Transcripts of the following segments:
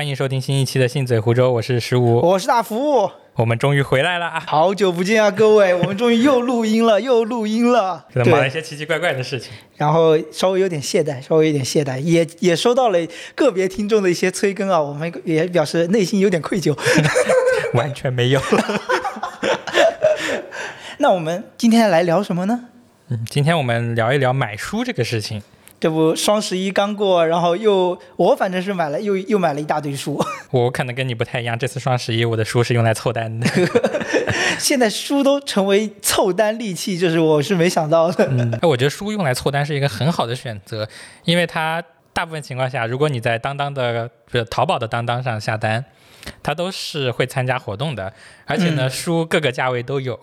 欢迎收听新一期的信嘴湖州，我是十五，我是大福，我们终于回来了啊！好久不见啊，各位，我们终于又录音了，又录音了，忙了一些奇奇怪怪的事情，然后稍微有点懈怠，稍微有点懈怠，也也收到了个别听众的一些催更啊，我们也表示内心有点愧疚，完全没有。那我们今天来聊什么呢？嗯，今天我们聊一聊买书这个事情。这不双十一刚过，然后又我反正是买了又又买了一大堆书。我可能跟你不太一样，这次双十一我的书是用来凑单的。现在书都成为凑单利器，就是我是没想到的。哎，我觉得书用来凑单是一个很好的选择，因为它大部分情况下，如果你在当当的淘宝的当当上下单，它都是会参加活动的，而且呢，书各个价位都有。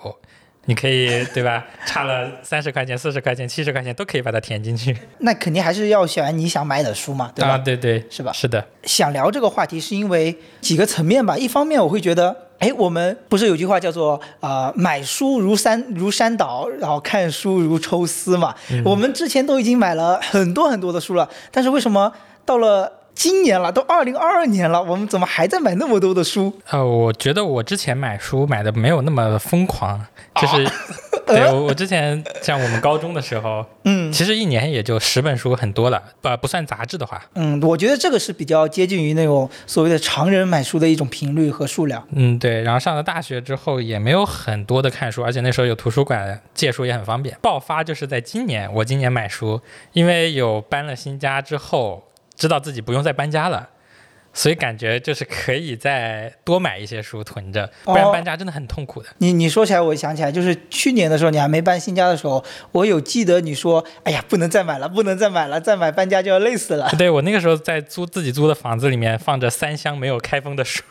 你可以对吧？差了三十块钱、四十块钱、七十块钱都可以把它填进去。那肯定还是要选你想买的书嘛，对吧？啊，对对，是吧？是的。想聊这个话题是因为几个层面吧。一方面我会觉得，哎，我们不是有句话叫做啊，买书如山如山倒，然后看书如抽丝嘛。我们之前都已经买了很多很多的书了，但是为什么到了？今年了，都二零二二年了，我们怎么还在买那么多的书？呃，我觉得我之前买书买的没有那么疯狂，就是，对我之前像我们高中的时候，嗯，其实一年也就十本书，很多了，不不算杂志的话。嗯，我觉得这个是比较接近于那种所谓的常人买书的一种频率和数量。嗯，对。然后上了大学之后也没有很多的看书，而且那时候有图书馆借书也很方便。爆发就是在今年，我今年买书，因为有搬了新家之后。知道自己不用再搬家了，所以感觉就是可以再多买一些书囤着，不然搬家真的很痛苦的。你你说起来，我想起来，就是去年的时候，你还没搬新家的时候，我有记得你说，哎呀，不能再买了，不能再买了，再买搬家就要累死了。对我那个时候在租自己租的房子里面放着三箱没有开封的书，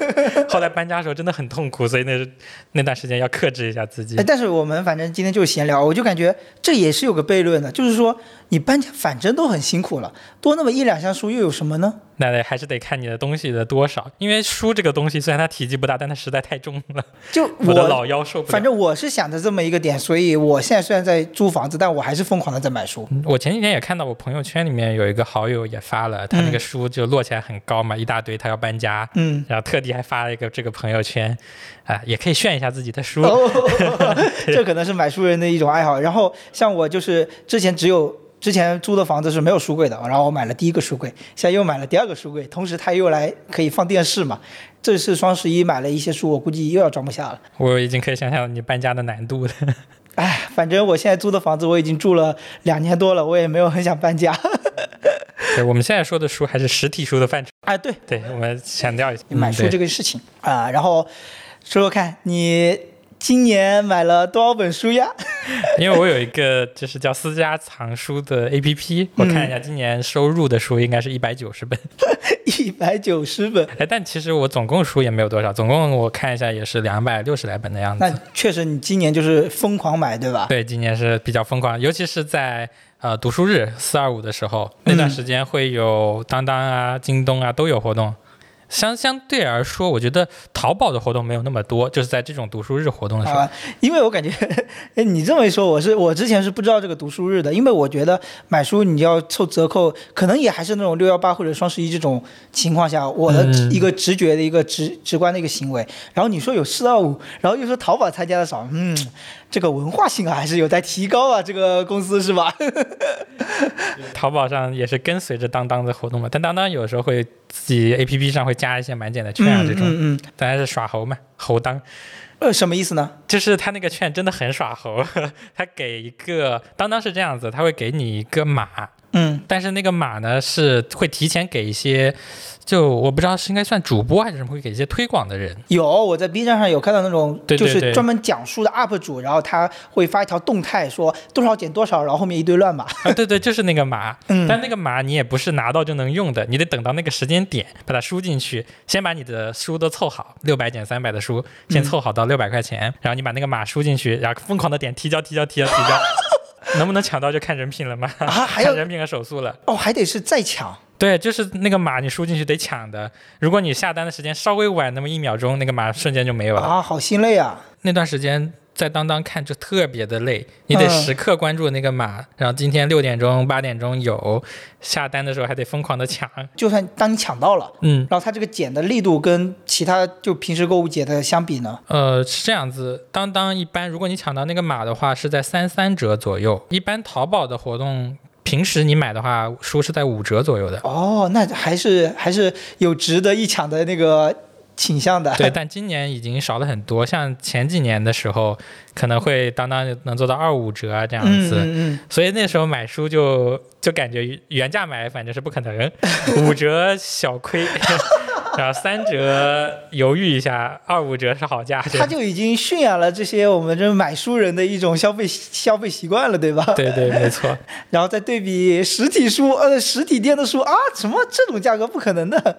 后来搬家的时候真的很痛苦，所以那那段时间要克制一下自己。但是我们反正今天就是闲聊，我就感觉这也是有个悖论的，就是说。你搬家反正都很辛苦了，多那么一两箱书又有什么呢？那得还是得看你的东西的多少，因为书这个东西虽然它体积不大，但它实在太重了。就我的老腰受不了。反正我是想着这么一个点，所以我现在虽然在租房子，但我还是疯狂的在买书。我前几天也看到我朋友圈里面有一个好友也发了，他那个书就摞起来很高嘛，一大堆，他要搬家，嗯，然后特地还发了一个这个朋友圈，啊，也可以炫一下自己的书。这可能是买书人的一种爱好。然后像我就是之前只有。之前租的房子是没有书柜的，然后我买了第一个书柜，现在又买了第二个书柜，同时它又来可以放电视嘛。这次双十一买了一些书，我估计又要装不下了。我已经可以想象你搬家的难度了。哎，反正我现在租的房子我已经住了两年多了，我也没有很想搬家。对，我们现在说的书还是实体书的范畴。哎，对，对，我们强调一下买书这个事情啊。然后说说看你。今年买了多少本书呀？因为我有一个就是叫私家藏书的 A P P，我看一下今年收入的书应该是一百九十本。一百九十本，哎，但其实我总共书也没有多少，总共我看一下也是两百六十来本的样子。那确实，你今年就是疯狂买，对吧？对，今年是比较疯狂，尤其是在呃读书日四二五的时候，那段时间会有当当啊、京东啊都有活动。相相对而说，我觉得淘宝的活动没有那么多，就是在这种读书日活动的时候。因为我感觉，哎，你这么一说，我是我之前是不知道这个读书日的，因为我觉得买书你要凑折扣，可能也还是那种六幺八或者双十一这种情况下，我的一个直觉的一个直直观的一个行为。然后你说有四二五，然后又说淘宝参加的少，嗯。这个文化性啊，还是有待提高啊！这个公司是吧？淘宝上也是跟随着当当的活动嘛，但当当有时候会自己 A P P 上会加一些满减的券啊，这种，嗯嗯，当然是耍猴嘛，猴当。呃，什么意思呢？就是他那个券真的很耍猴，他给一个当当是这样子，他会给你一个码。嗯，但是那个码呢是会提前给一些，就我不知道是应该算主播还是什么，会给一些推广的人。有，我在 B 站上有看到那种，就是专门讲述的 UP 主，然后他会发一条动态说多少减多少，然后后面一堆乱码。啊，对对，就是那个码。嗯。但那个码你也不是拿到就能用的，你得等到那个时间点把它输进去，先把你的书都凑好，六百减三百的书先凑好到六百块钱，然后你把那个码输进去，然后疯狂的点提交提交提交提交。能不能抢到就看人品了嘛？啊，还有 人品和手速了。哦，还得是再抢。对，就是那个码你输进去得抢的。如果你下单的时间稍微晚那么一秒钟，那个码瞬间就没有了。啊，好心累啊！那段时间在当当看就特别的累，你得时刻关注那个码，然后今天六点钟、八点钟有下单的时候还得疯狂的抢。就算当你抢到了，嗯，然后它这个减的力度跟其他就平时购物节的相比呢？呃，是这样子，当当一般如果你抢到那个码的话是在三三折左右，一般淘宝的活动。平时你买的话，书是在五折左右的。哦，那还是还是有值得一抢的那个。倾向的对，但今年已经少了很多。像前几年的时候，可能会当当能做到二五折啊这样子，嗯嗯所以那时候买书就就感觉原价买反正是不可能，五折小亏，然后三折犹豫一下，二五折是好价。他就已经驯养了这些我们这买书人的一种消费消费习惯了，对吧？对对，没错。然后再对比实体书，呃，实体店的书啊，什么这种价格不可能的。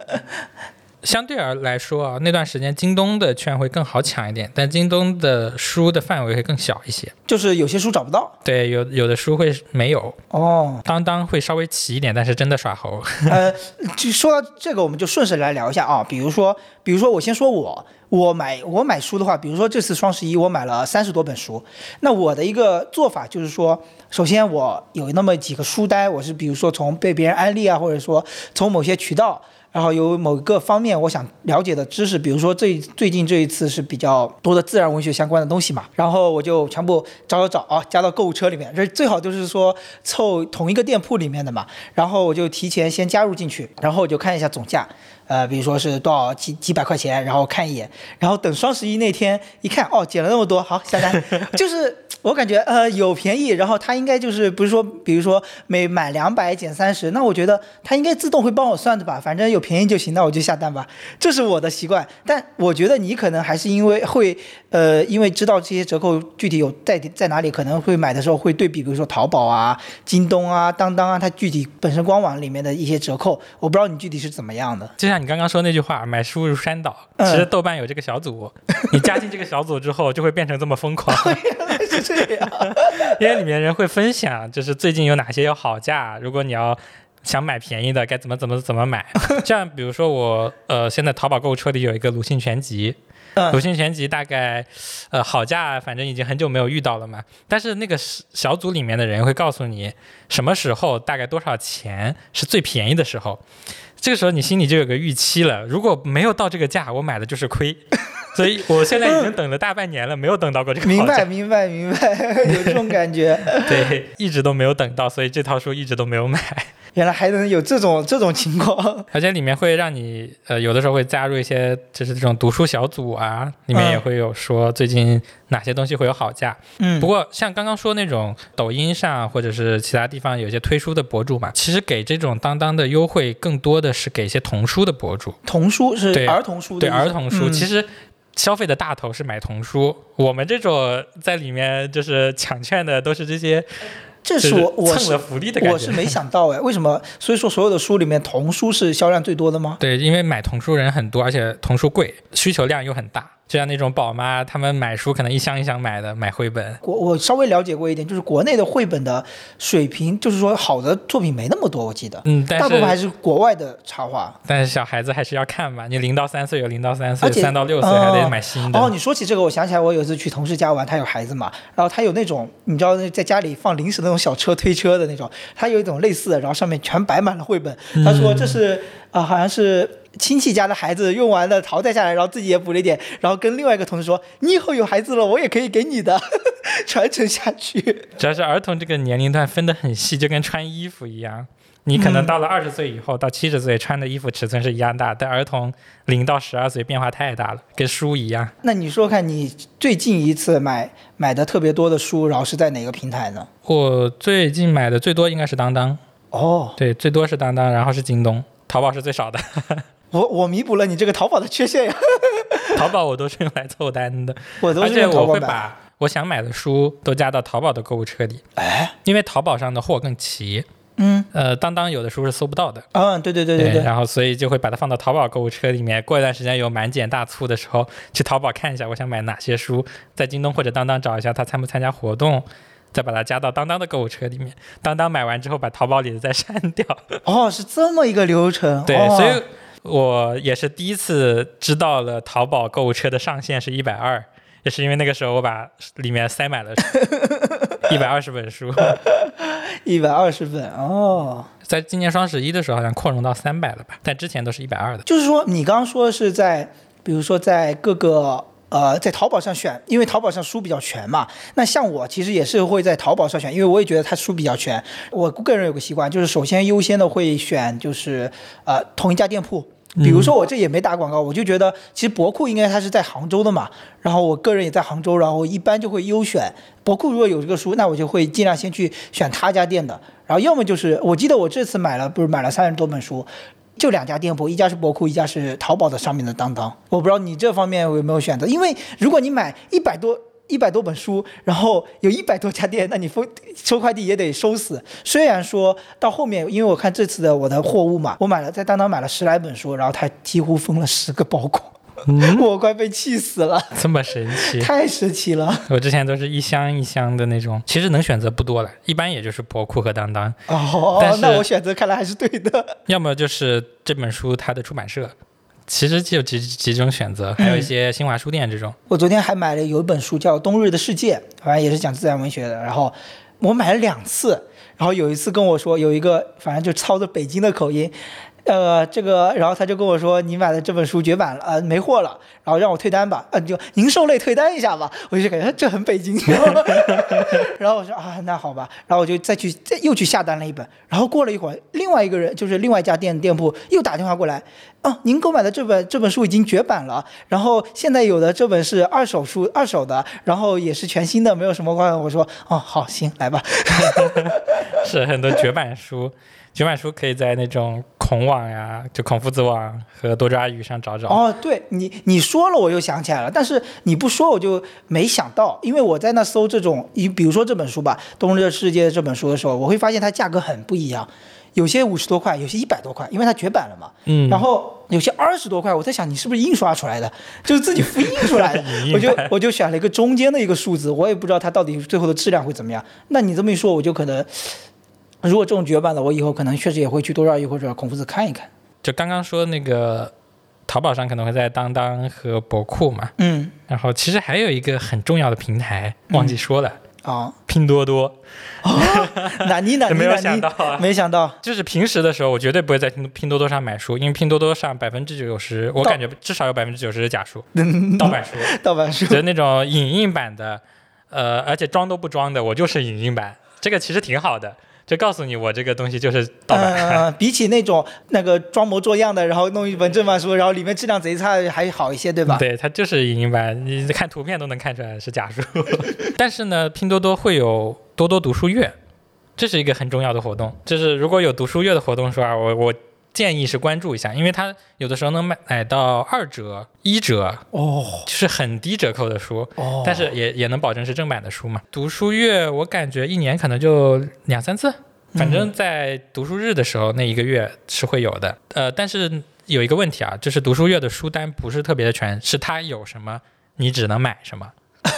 相对而来说啊，那段时间京东的券会更好抢一点，但京东的书的范围会更小一些，就是有些书找不到。对，有有的书会没有。哦，当当会稍微齐一点，但是真的耍猴。呃，就说到这个，我们就顺势来聊一下啊。比如说，比如说我先说我，我买我买书的话，比如说这次双十一我买了三十多本书，那我的一个做法就是说，首先我有那么几个书单，我是比如说从被别人安利啊，或者说从某些渠道。然后有某个方面我想了解的知识，比如说最最近这一次是比较多的自然文学相关的东西嘛，然后我就全部找找找啊，加到购物车里面。这最好就是说凑同一个店铺里面的嘛，然后我就提前先加入进去，然后我就看一下总价，呃，比如说是多少几几百块钱，然后看一眼，然后等双十一那天一看，哦，减了那么多，好下单，就是。我感觉呃有便宜，然后它应该就是不是说，比如说每满两百减三十，那我觉得它应该自动会帮我算的吧，反正有便宜就行，那我就下单吧，这是我的习惯。但我觉得你可能还是因为会呃，因为知道这些折扣具体有在在哪里，可能会买的时候会对比，比如说淘宝啊、京东啊、当当啊，它具体本身官网里面的一些折扣，我不知道你具体是怎么样的。就像你刚刚说那句话，买书如山倒，其实豆瓣有这个小组，你加进这个小组之后，就会变成这么疯狂。是这样，因为里面人会分享，就是最近有哪些有好价，如果你要想买便宜的，该怎么怎么怎么买。像比如说我，呃，现在淘宝购物车里有一个鲁迅全集，鲁迅全集大概，呃，好价反正已经很久没有遇到了嘛。但是那个小组里面的人会告诉你，什么时候大概多少钱是最便宜的时候，这个时候你心里就有个预期了。如果没有到这个价，我买的就是亏。所以我现在已经等了大半年了，没有等到过这个明白，明白，明白，有这种感觉。对，一直都没有等到，所以这套书一直都没有买。原来还能有这种这种情况，而且里面会让你呃，有的时候会加入一些就是这种读书小组啊，里面也会有说最近哪些东西会有好价。嗯，不过像刚刚说那种抖音上或者是其他地方有些推书的博主嘛，其实给这种当当的优惠更多的是给一些童书的博主。童书是儿童书，对儿童书，其实。消费的大头是买童书，我们这种在里面就是抢券的都是这些，这是我我蹭了福利的感觉，我是没想到哎，为什么？所以说所有的书里面童书是销量最多的吗？对，因为买童书人很多，而且童书贵，需求量又很大。就像那种宝妈，他们买书可能一箱一箱买的，买绘本。我我稍微了解过一点，就是国内的绘本的水平，就是说好的作品没那么多，我记得。嗯，但大部分还是国外的插画。但是小孩子还是要看吧，你零到三岁有零到三岁，三到六岁还得买新的。哦，你说起这个，我想起来，我有一次去同事家玩，他有孩子嘛，然后他有那种你知道在家里放零食那种小车推车的那种，他有一种类似的，然后上面全摆满了绘本。他说这是啊，好像是。亲戚家的孩子用完了淘汰下来，然后自己也补了一点，然后跟另外一个同事说：“你以后有孩子了，我也可以给你的，传承下去。”主要是儿童这个年龄段分得很细，就跟穿衣服一样，你可能到了二十岁以后到七十岁穿的衣服尺寸是一样大，但儿童零到十二岁变化太大了，跟书一样。那你说看你最近一次买买的特别多的书，然后是在哪个平台呢？我最近买的最多应该是当当。哦，对，最多是当当，然后是京东，淘宝是最少的。我我弥补了你这个淘宝的缺陷呀，淘宝我都是用来凑单的，我都是用淘宝而且我会把我想买的书都加到淘宝的购物车里，哎，因为淘宝上的货更齐，嗯，呃，当当有的书是搜不到的，嗯，对对对对对，然后所以就会把它放到淘宝购物车里面，过一段时间有满减大促的时候，去淘宝看一下我想买哪些书，在京东或者当当找一下它参不参加活动。再把它加到当当的购物车里面，当当买完之后把淘宝里的再删掉。哦，是这么一个流程。对，所以。我也是第一次知道了淘宝购物车的上限是一百二，也是因为那个时候我把里面塞满了一百二十本书，一百二十本 哦。在今年双十一的时候好像扩容到三百了吧，但之前都是一百二的。就是说，你刚刚说的是在，比如说在各个呃，在淘宝上选，因为淘宝上书比较全嘛。那像我其实也是会在淘宝上选，因为我也觉得它书比较全。我个人有个习惯，就是首先优先的会选就是呃同一家店铺。比如说我这也没打广告，我就觉得其实博库应该它是在杭州的嘛，然后我个人也在杭州，然后一般就会优选博库如果有这个书，那我就会尽量先去选他家店的。然后要么就是我记得我这次买了不是买了三十多本书，就两家店铺，一家是博库，一家是淘宝的上面的当当。我不知道你这方面有没有选择，因为如果你买一百多。一百多本书，然后有一百多家店，那你封收快递也得收死。虽然说到后面，因为我看这次的我的货物嘛，我买了在当当买了十来本书，然后他几乎封了十个包裹，我快被气死了。这么神奇？太神奇了！我之前都是一箱一箱的那种，其实能选择不多了，一般也就是博库和当当。哦，那我选择看来还是对的。要么就是这本书它的出版社。其实就几几种选择，还有一些新华书店这种。我昨天还买了有一本书叫《冬日的世界》，反正也是讲自然文学的。然后我买了两次，然后有一次跟我说有一个，反正就操着北京的口音。呃，这个，然后他就跟我说，你买的这本书绝版了，呃，没货了，然后让我退单吧，呃，就您受累退单一下吧，我就感觉这很北京，然后我说啊，那好吧，然后我就再去再又去下单了一本，然后过了一会儿，另外一个人就是另外一家店店铺又打电话过来，哦，您购买的这本这本书已经绝版了，然后现在有的这本是二手书，二手的，然后也是全新的，没有什么关系，我说哦，好，行，来吧，是很多绝版书。绝版书可以在那种孔网呀，就孔夫子网和多抓鱼上找找。哦，对你你说了，我又想起来了，但是你不说我就没想到，因为我在那搜这种，你比如说这本书吧，《冬日世界》这本书的时候，我会发现它价格很不一样，有些五十多块，有些一百多块，因为它绝版了嘛。嗯。然后有些二十多块，我在想你是不是印刷出来的，就是自己复印出来的。我就我就选了一个中间的一个数字，我也不知道它到底最后的质量会怎么样。那你这么一说，我就可能。如果这种绝版的，我以后可能确实也会去多少亿或者孔夫子看一看。就刚刚说那个，淘宝上可能会在当当和博库嘛。嗯。然后其实还有一个很重要的平台忘记说了啊，拼多多。哪尼哪尼没有想到啊，没想到。就是平时的时候，我绝对不会在拼拼多多上买书，因为拼多多上百分之九十，我感觉至少有百分之九十是假书，盗版书。盗版书。就是那种影印版的，呃，而且装都不装的，我就是影印版，这个其实挺好的。就告诉你，我这个东西就是盗版。比起那种那个装模作样的，然后弄一本正版书，然后里面质量贼差，还好一些，对吧？对，它就是影音版，你看图片都能看出来是假书。但是呢，拼多多会有多多读书月，这是一个很重要的活动。就是如果有读书月的活动，说啊，我我。建议是关注一下，因为它有的时候能买买到二折、一折哦，就是很低折扣的书哦，但是也也能保证是正版的书嘛。读书月我感觉一年可能就两三次，反正在读书日的时候那一个月是会有的。呃，但是有一个问题啊，就是读书月的书单不是特别的全，是它有什么你只能买什么，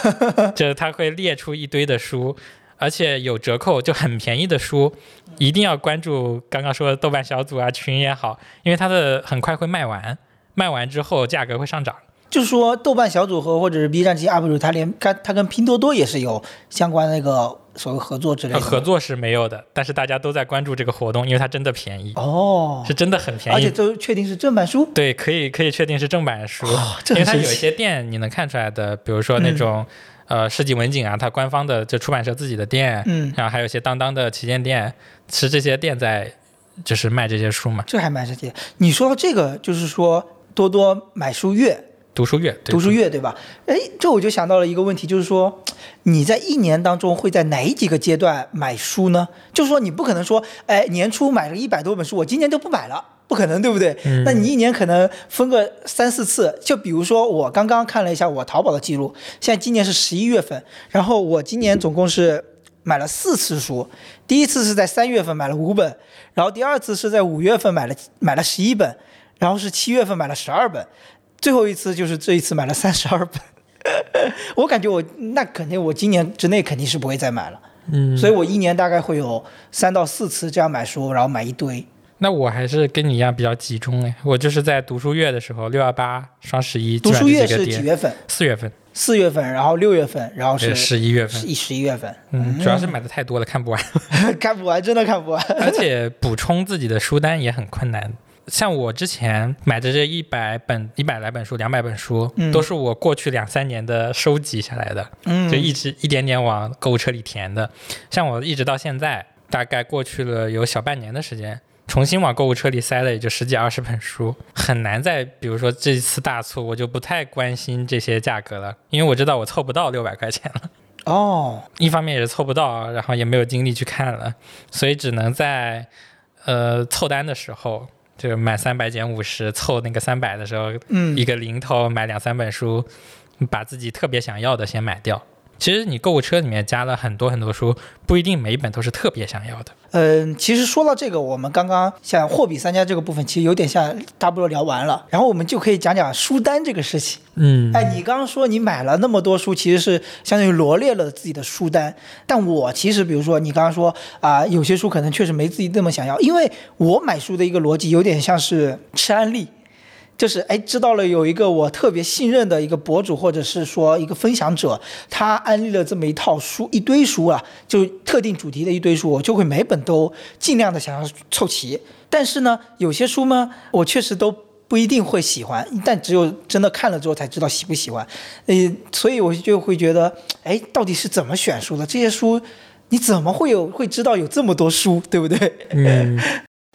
就是它会列出一堆的书。而且有折扣，就很便宜的书，一定要关注刚刚说的豆瓣小组啊群也好，因为它的很快会卖完，卖完之后价格会上涨。就是说豆瓣小组和或者是 B 站这些 UP 主，他连他他跟拼多多也是有相关那个所谓合作之类的。合作是没有的，但是大家都在关注这个活动，因为它真的便宜哦，是真的很便宜，而且都确定是正版书。对，可以可以确定是正版书，因为它有一些店你能看出来的，比如说那种。呃，世纪文景啊，它官方的就出版社自己的店，嗯，然后还有一些当当的旗舰店，是这些店在就是卖这些书嘛？这还卖这些？你说到这个，就是说多多买书月，读书月，读书月，对吧？哎，这我就想到了一个问题，就是说你在一年当中会在哪几个阶段买书呢？就是说你不可能说，哎，年初买了一百多本书，我今年就不买了。不可能，对不对？那你一年可能分个三四次，就比如说我刚刚看了一下我淘宝的记录，现在今年是十一月份，然后我今年总共是买了四次书，第一次是在三月份买了五本，然后第二次是在五月份买了买了十一本，然后是七月份买了十二本，最后一次就是这一次买了三十二本。我感觉我那肯定我今年之内肯定是不会再买了，嗯，所以我一年大概会有三到四次这样买书，然后买一堆。那我还是跟你一样比较集中哎，我就是在读书月的时候，六幺八、双十一。读书月是几月份？四月份。四月份，然后六月份，然后是十一月份，十一十一月份。嗯，主要是买的太多了，看不完，看不完，真的看不完。而且补充自己的书单也很困难。像我之前买的这一百本、一百来本书、两百本书，都是我过去两三年的收集下来的，嗯，就一直一点点往购物车里填的。像我一直到现在，大概过去了有小半年的时间，重新往购物车里塞了也就十几二十本书，很难再比如说这次大促，我就不太关心这些价格了，因为我知道我凑不到六百块钱了。哦，一方面也是凑不到，然后也没有精力去看了，所以只能在呃凑单的时候。就是买三百减五十凑那个三百的时候，嗯，一个零头买两三本书，把自己特别想要的先买掉。其实你购物车里面加了很多很多书，不一定每一本都是特别想要的。嗯，其实说到这个，我们刚刚像货比三家这个部分，其实有点像大不多聊完了，然后我们就可以讲讲书单这个事情。嗯，哎，你刚刚说你买了那么多书，其实是相当于罗列了自己的书单。但我其实，比如说你刚刚说啊，有些书可能确实没自己那么想要，因为我买书的一个逻辑有点像是吃安利。就是哎，知道了有一个我特别信任的一个博主，或者是说一个分享者，他安利了这么一套书，一堆书啊，就特定主题的一堆书，我就会每本都尽量的想要凑齐。但是呢，有些书呢，我确实都不一定会喜欢，但只有真的看了之后才知道喜不喜欢。呃，所以我就会觉得，哎，到底是怎么选书的？这些书你怎么会有会知道有这么多书，对不对？嗯。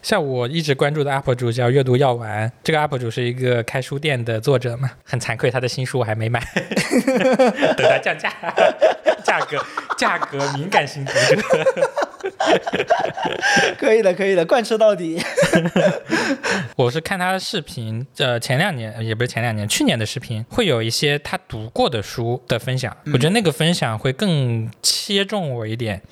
像我一直关注的 UP 主叫阅读药丸，这个 UP 主是一个开书店的作者嘛，很惭愧，他的新书我还没买，等他降价，价格价格敏感型读者，可以的，可以的，贯彻到底。我是看他的视频，呃，前两年也不是前两年，去年的视频会有一些他读过的书的分享，我觉得那个分享会更切中我一点，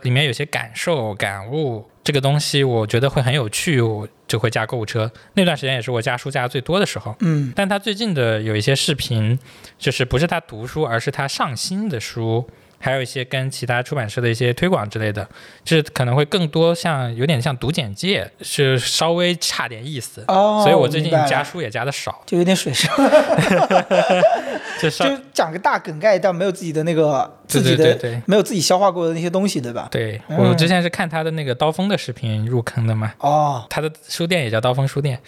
里面有些感受感悟。这个东西我觉得会很有趣，我就会加购物车。那段时间也是我加书加的最多的时候。嗯，但他最近的有一些视频，就是不是他读书，而是他上新的书。还有一些跟其他出版社的一些推广之类的，就是可能会更多像有点像读简介，是稍微差点意思。哦，所以我最近加书也加的少，就有点水是吧？就就讲个大梗概，但没有自己的那个自己的没有自己消化过的那些东西，对吧？对，我之前是看他的那个刀锋的视频入坑的嘛。哦，他的书店也叫刀锋书店，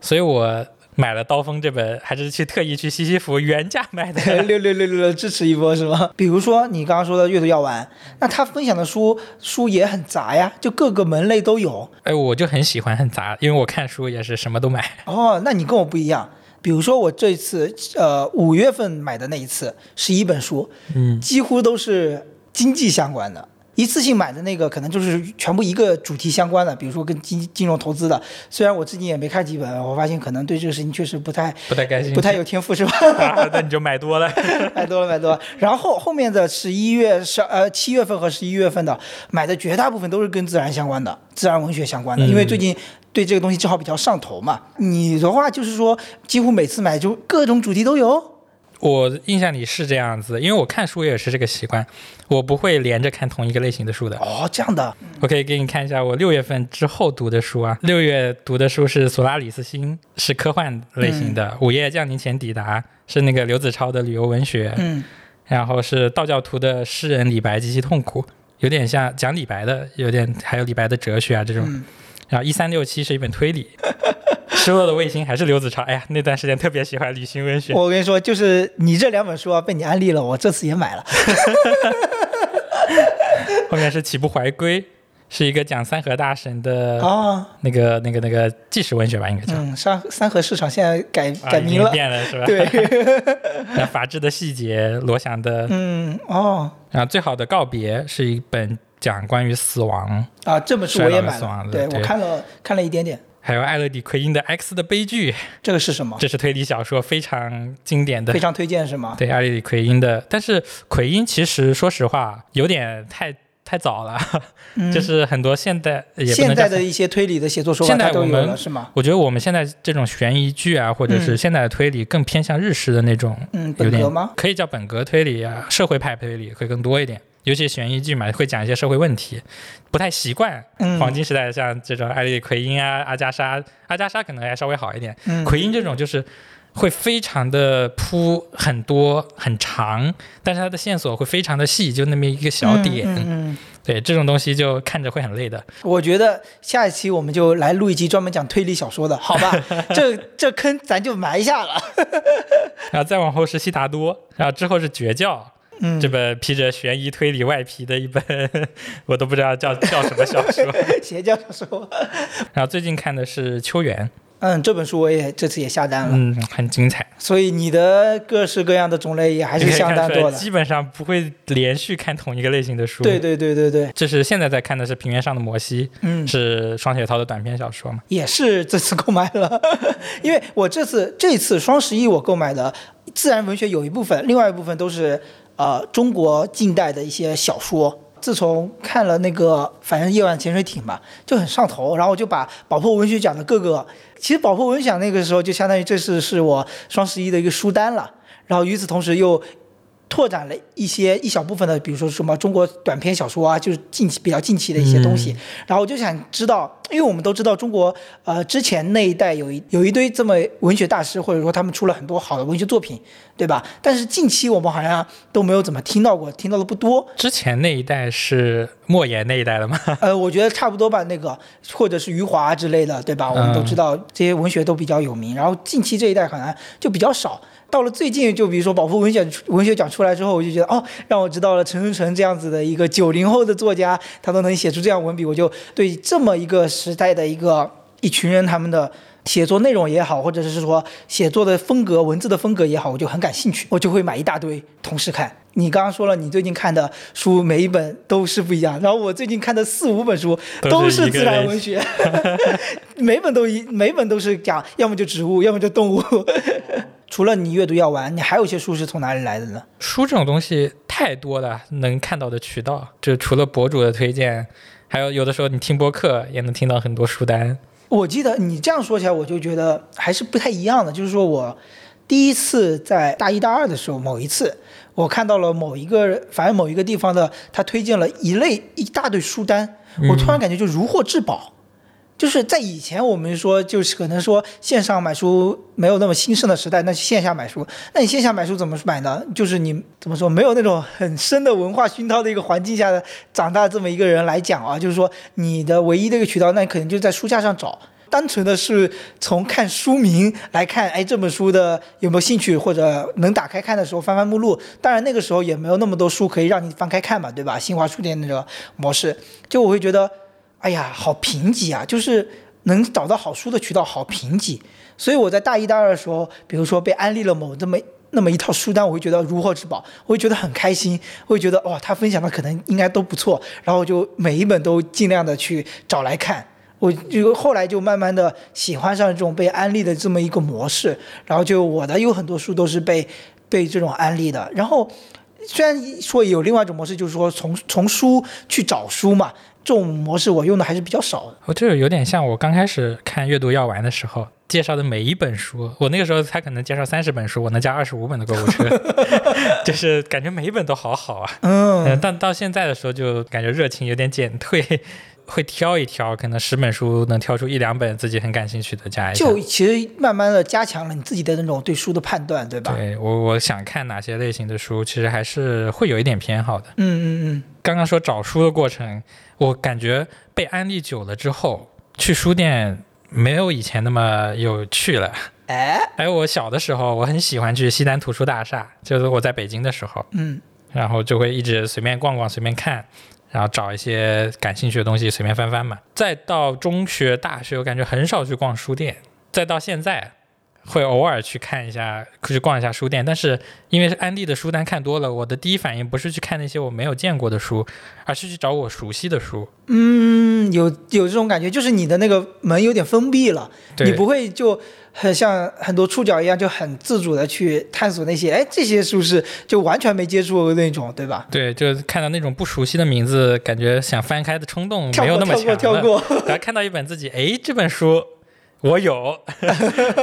所以我。买了《刀锋》这本，还是去特意去西西弗原价买的，六六六六六支持一波是吗？比如说你刚刚说的阅读药丸，那他分享的书书也很杂呀，就各个门类都有。哎，我就很喜欢很杂，因为我看书也是什么都买。哦，那你跟我不一样。比如说我这次呃五月份买的那一次十一本书，嗯，几乎都是经济相关的。一次性买的那个可能就是全部一个主题相关的，比如说跟金金融投资的。虽然我自己也没看几本，我发现可能对这个事情确实不太不太感兴趣，不太有天赋，是吧？那你就买多了，买多了，买多了。然后后面的十一月、十呃七月份和十一月份的买的绝大部分都是跟自然相关的，自然文学相关的，因为最近对这个东西正好比较上头嘛。你的话就是说，几乎每次买就各种主题都有。我印象里是这样子，因为我看书也是这个习惯，我不会连着看同一个类型的书的。哦，这样的，我可以给你看一下我六月份之后读的书啊。六月读的书是《索拉里斯星》，是科幻类型的；《午夜降临前抵达》是那个刘子超的旅游文学。嗯。然后是道教徒的诗人李白及其痛苦，有点像讲李白的，有点还有李白的哲学啊这种。然后一三六七是一本推理。失落的卫星还是刘子超？哎呀，那段时间特别喜欢旅行文学。我跟你说，就是你这两本书啊，被你安利了，我这次也买了。后面是起步怀归，是一个讲三河大神的哦，那个那个那个纪实文学吧，应该叫。嗯，三三河市场现在改改名了，变了是吧？对。那法治的细节，罗翔的。嗯哦。然后最好的告别是一本讲关于死亡啊，这本书我也买了，对我看了看了一点点。还有艾勒迪奎因的《X 的悲剧》，这个是什么？这是推理小说，非常经典的，非常推荐是吗？对，艾勒迪奎因的。但是奎因其实说实话有点太太早了，就是很多现代也现代的一些推理的写作手法现在我们，是吗？我觉得我们现在这种悬疑剧啊，或者是现代的推理，更偏向日式的那种，嗯，本格吗？可以叫本格推理啊，社会派推理会更多一点。尤其悬疑剧嘛，会讲一些社会问题，不太习惯。黄金时代像这种艾丽奎因啊、阿加莎，阿加莎可能还稍微好一点。奎因这种就是会非常的铺很多很长，但是它的线索会非常的细，就那么一个小点。嗯对，这种东西就看着会很累的。我觉得下一期我们就来录一期专门讲推理小说的，好吧？这这坑咱就埋下了。然后再往后是悉达多，然后之后是绝教。嗯，这本披着悬疑推理外皮的一本，我都不知道叫叫什么小说。邪教小说。然后最近看的是《秋园》，嗯，这本书我也这次也下单了，嗯，很精彩。所以你的各式各样的种类也还是相当多的。基本上不会连续看同一个类型的书。对对对对对。这是现在在看的是《平原上的摩西》，嗯，是双雪涛的短篇小说嘛？也是这次购买了，因为我这次这次双十一我购买的自然文学有一部分，另外一部分都是。呃，中国近代的一些小说，自从看了那个反正夜晚潜水艇吧，就很上头，然后我就把宝珀文学奖的各个，其实宝珀文学奖那个时候就相当于这次是我双十一的一个书单了，然后与此同时又。拓展了一些一小部分的，比如说什么中国短篇小说啊，就是近期比较近期的一些东西。然后我就想知道，因为我们都知道中国呃之前那一代有一有一堆这么文学大师，或者说他们出了很多好的文学作品，对吧？但是近期我们好像都没有怎么听到过，听到的不多。之前那一代是莫言那一代的吗？呃，我觉得差不多吧，那个或者是余华之类的，对吧？我们都知道这些文学都比较有名。然后近期这一代可能就比较少。到了最近，就比如说保护文学文学奖出来之后，我就觉得哦，让我知道了陈春成这样子的一个九零后的作家，他都能写出这样文笔，我就对这么一个时代的一个一群人他们的写作内容也好，或者是说写作的风格、文字的风格也好，我就很感兴趣，我就会买一大堆同时看。你刚刚说了，你最近看的书每一本都是不一样，然后我最近看的四五本书都是自然文学，每本都一每本都是讲要么就植物，要么就动物。除了你阅读要完，你还有一些书是从哪里来的呢？书这种东西太多了，能看到的渠道，就除了博主的推荐，还有有的时候你听播客也能听到很多书单。我记得你这样说起来，我就觉得还是不太一样的。就是说我第一次在大一大二的时候，某一次我看到了某一个，反正某一个地方的，他推荐了一类一大堆书单，我突然感觉就如获至宝。就是在以前，我们说就是可能说线上买书没有那么兴盛的时代，那线下买书，那你线下买书怎么买呢？就是你怎么说没有那种很深的文化熏陶的一个环境下的长大这么一个人来讲啊，就是说你的唯一的一个渠道，那你肯定就在书架上找，单纯的是从看书名来看，哎，这本书的有没有兴趣或者能打开看的时候翻翻目录。当然那个时候也没有那么多书可以让你翻开看嘛，对吧？新华书店那个模式，就我会觉得。哎呀，好贫瘠啊！就是能找到好书的渠道好贫瘠，所以我在大一、大二的时候，比如说被安利了某这么那么一套书单，我会觉得如获至宝，我会觉得很开心，会觉得哇，他分享的可能应该都不错，然后就每一本都尽量的去找来看，我就后来就慢慢的喜欢上这种被安利的这么一个模式，然后就我的有很多书都是被被这种安利的，然后虽然说有另外一种模式，就是说从从书去找书嘛。这种模式我用的还是比较少的。我，这有点像我刚开始看阅读药丸的时候介绍的每一本书。我那个时候他可能介绍三十本书，我能加二十五本的购物车，就是感觉每一本都好好啊。嗯。但到现在的时候就感觉热情有点减退，会挑一挑，可能十本书能挑出一两本自己很感兴趣的加一下。就其实慢慢的加强了你自己的那种对书的判断，对吧？对我我想看哪些类型的书，其实还是会有一点偏好的。嗯嗯嗯。刚刚说找书的过程。我感觉被安利久了之后，去书店没有以前那么有趣了。哎，还有我小的时候，我很喜欢去西单图书大厦，就是我在北京的时候，嗯，然后就会一直随便逛逛，随便看，然后找一些感兴趣的东西随便翻翻嘛。再到中学、大学，我感觉很少去逛书店，再到现在。会偶尔去看一下，去逛一下书店，但是因为是安利的书单看多了，我的第一反应不是去看那些我没有见过的书，而是去找我熟悉的书。嗯，有有这种感觉，就是你的那个门有点封闭了，你不会就很像很多触角一样，就很自主的去探索那些，哎，这些是不是就完全没接触过那种，对吧？对，就看到那种不熟悉的名字，感觉想翻开的冲动没有那么。跳过，然后看到一本自己，哎，这本书。我有，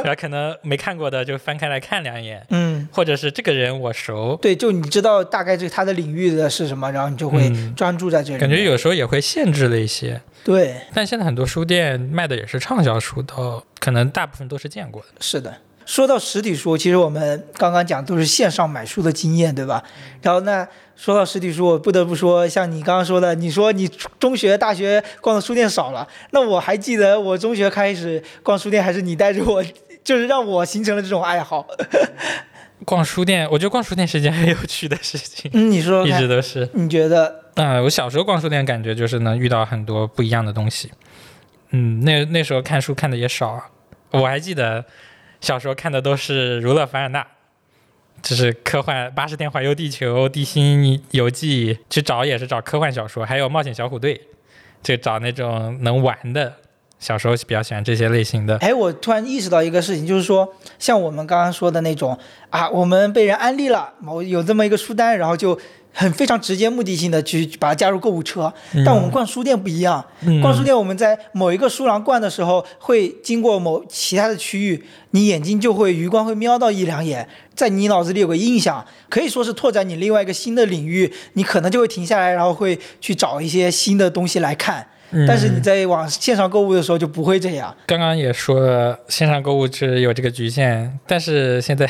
然后可能没看过的就翻开来看两眼，嗯，或者是这个人我熟，对，就你知道大概这他的领域的是什么，然后你就会专注在这里。感觉有时候也会限制了一些，对。但现在很多书店卖的也是畅销书，都可能大部分都是见过的。是的。说到实体书，其实我们刚刚讲都是线上买书的经验，对吧？然后那说到实体书，我不得不说，像你刚刚说的，你说你中学、大学逛的书店少了，那我还记得我中学开始逛书店，还是你带着我，就是让我形成了这种爱好。逛书店，我觉得逛书店是一件很有趣的事情。嗯，你说一直都是。你觉得？嗯，我小时候逛书店，感觉就是能遇到很多不一样的东西。嗯，那那时候看书看的也少，我还记得小时候看的都是《儒勒·凡尔纳》，就是科幻《八十天环游地球》《地心游记》，去找也是找科幻小说，还有《冒险小虎队》，就找那种能玩的。小时候比较喜欢这些类型的。哎，我突然意识到一个事情，就是说，像我们刚刚说的那种啊，我们被人安利了，某有这么一个书单，然后就很非常直接目的性的去把它加入购物车。但我们逛书店不一样，逛书店我们在某一个书廊逛的时候，会经过某其他的区域，你眼睛就会余光会瞄到一两眼，在你脑子里有个印象，可以说是拓展你另外一个新的领域，你可能就会停下来，然后会去找一些新的东西来看。但是你在网线上购物的时候就不会这样。刚刚也说了，线上购物是有这个局限，但是现在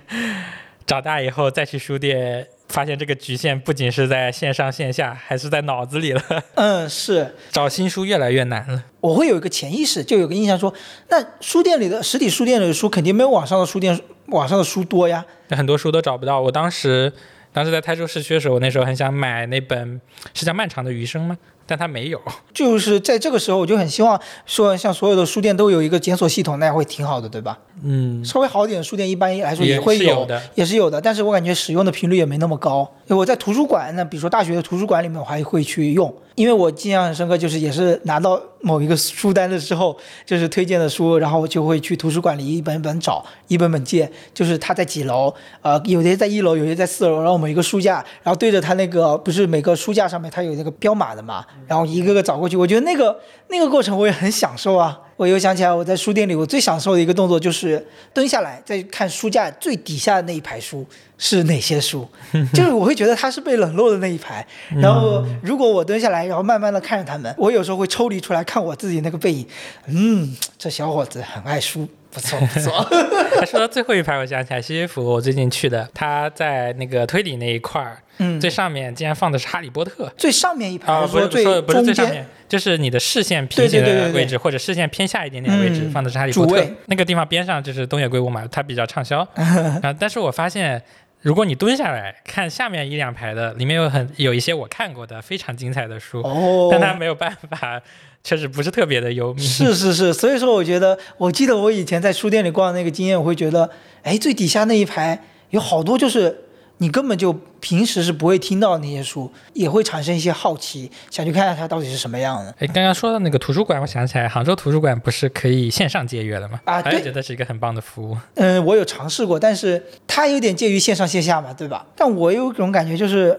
长大以后再去书店，发现这个局限不仅是在线上线下，还是在脑子里了。嗯，是找新书越来越难了。我会有一个潜意识，就有个印象说，那书店里的实体书店里的书肯定没有网上的书店网上的书多呀。很多书都找不到。我当时当时在台州市区的时候，我那时候很想买那本是叫《漫长的余生》吗？但它没有，就是在这个时候，我就很希望说，像所有的书店都有一个检索系统，那样会挺好的，对吧？嗯，稍微好一点的书店一般来说也会有的，也是有的，但是我感觉使用的频率也没那么高。我在图书馆，那比如说大学的图书馆里面，我还会去用，因为我印象很深刻，就是也是拿到某一个书单的时候，就是推荐的书，然后我就会去图书馆里一本一本找，一本本借，就是他在几楼，呃，有些在一楼，有些在四楼，然后某一个书架，然后对着他那个不是每个书架上面它有那个标码的嘛，然后一个个找过去，我觉得那个那个过程我也很享受啊。我又想起来，我在书店里我最享受的一个动作就是蹲下来再看书架最底下的那一排书是哪些书，就是我会觉得它是被冷落的那一排。然后如果我蹲下来，然后慢慢的看着他们，我有时候会抽离出来看我自己那个背影，嗯，这小伙子很爱书。不错不错，说到最后一排，我想起来西西弗，我最近去的，他在那个推理那一块儿，嗯，最上面竟然放的是《哈利波特》，最上面一排啊，不是最不是最上面，就是你的视线平行的位置，或者视线偏下一点点的位置，放的是《哈利波特》。那个地方边上就是东野圭吾嘛，他比较畅销 啊。但是我发现，如果你蹲下来看下面一两排的，里面有很有一些我看过的非常精彩的书，哦，但他没有办法。确实不是特别的优 美。是是是，所以说我觉得，我记得我以前在书店里逛的那个经验，我会觉得，哎，最底下那一排有好多就是你根本就平时是不会听到那些书，也会产生一些好奇，想去看看它到底是什么样的。哎，刚刚说到那个图书馆，我想起来，杭州图书馆不是可以线上借阅的吗？啊，对，觉得是一个很棒的服务。嗯，我有尝试过，但是它有点介于线上线下嘛，对吧？但我有种感觉就是。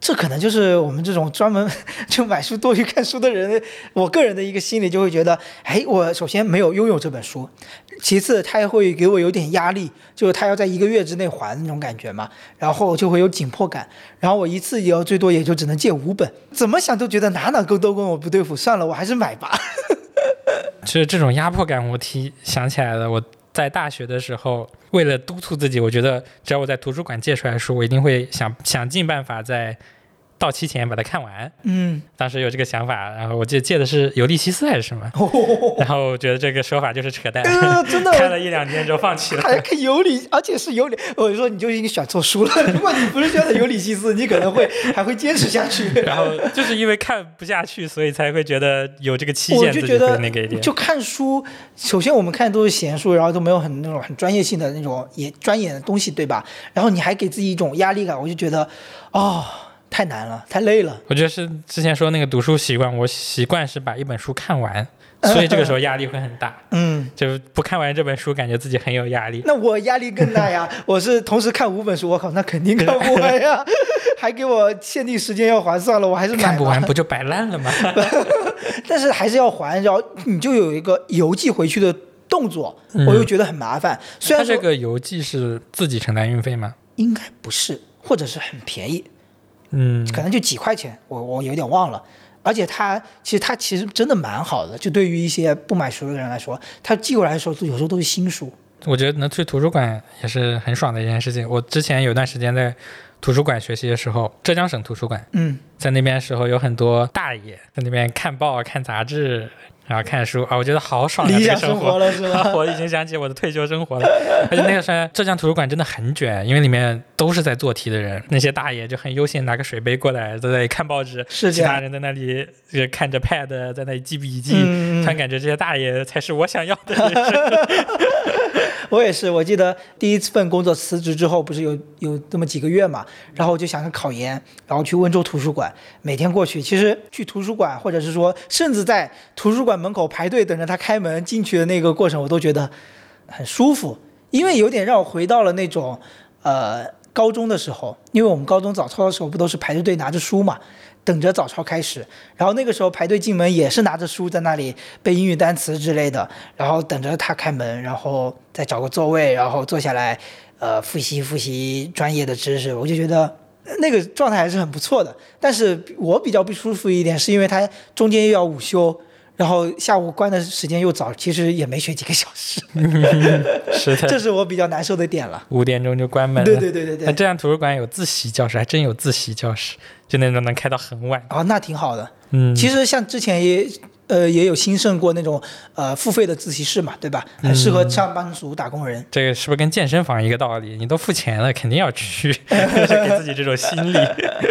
这可能就是我们这种专门 就买书多于看书的人，我个人的一个心理就会觉得，哎，我首先没有拥有这本书，其次他也会给我有点压力，就是他要在一个月之内还那种感觉嘛，然后就会有紧迫感，然后我一次也要最多也就只能借五本，怎么想都觉得哪哪都都跟我不对付，算了，我还是买吧。其实这种压迫感，我提想起来了，我。在大学的时候，为了督促自己，我觉得只要我在图书馆借出来书，我一定会想想尽办法在。到期前把它看完，嗯，当时有这个想法，然后我记得借的是《尤利西斯》还是什么，然后觉得这个说法就是扯淡，真的 看了一两天就放弃了。还看尤里，而且是尤里，我就说你就已经选错书了。如果你不是选的尤利西斯，你可能会还会坚持下去。然后就是因为看不下去，所以才会觉得有这个期限，就觉得那个一点。就看书，首先我们看的都是闲书，然后都没有很那种很专业性的那种也专业的东西，对吧？然后你还给自己一种压力感，我就觉得，哦。太难了，太累了。我觉得是之前说那个读书习惯，我习惯是把一本书看完，所以这个时候压力会很大。嗯，就不看完这本书，感觉自己很有压力。那我压力更大呀！我是同时看五本书，我靠，那肯定看不完呀！还给我限定时间要还，算了，我还是买。看不完不就摆烂了吗？但是还是要还，然后你就有一个邮寄回去的动作，我又觉得很麻烦。虽然这个邮寄是自己承担运费吗？应该不是，或者是很便宜。嗯，可能就几块钱，我我有点忘了。而且它其实它其实真的蛮好的，就对于一些不买书的人来说，它寄过来的时候有时候都是新书。我觉得能去图书馆也是很爽的一件事情。我之前有段时间在图书馆学习的时候，浙江省图书馆，嗯，在那边的时候有很多大爷在那边看报、看杂志。然后看书啊，我觉得好爽理想生活了是吧？我已经想起我的退休生活了。而且那个时候浙江图书馆真的很卷，因为里面都是在做题的人，那些大爷就很悠闲，拿个水杯过来，在那里看报纸；是其他人在那里就看着 pad，在那里记笔记。突然感觉这些大爷才是我想要的人生。我也是，我记得第一份工作辞职之后，不是有有这么几个月嘛，然后我就想着考研，然后去温州图书馆，每天过去。其实去图书馆，或者是说，甚至在图书馆门口排队等着他开门进去的那个过程，我都觉得很舒服，因为有点让我回到了那种呃高中的时候，因为我们高中早操的时候不都是排着队拿着书嘛。等着早操开始，然后那个时候排队进门也是拿着书在那里背英语单词之类的，然后等着他开门，然后再找个座位，然后坐下来，呃，复习复习专业的知识，我就觉得那个状态还是很不错的。但是我比较不舒服一点，是因为他中间又要午休。然后下午关的时间又早，其实也没学几个小时，是的，这是我比较难受的点了。五点钟就关门了。对对对对对。那这样图书馆有自习教室，还真有自习教室，就那种能开到很晚。哦，那挺好的。嗯，其实像之前也。呃，也有兴盛过那种呃付费的自习室嘛，对吧？很适合上班族打工人。这个是不是跟健身房一个道理？你都付钱了，肯定要去，给自己这种心理。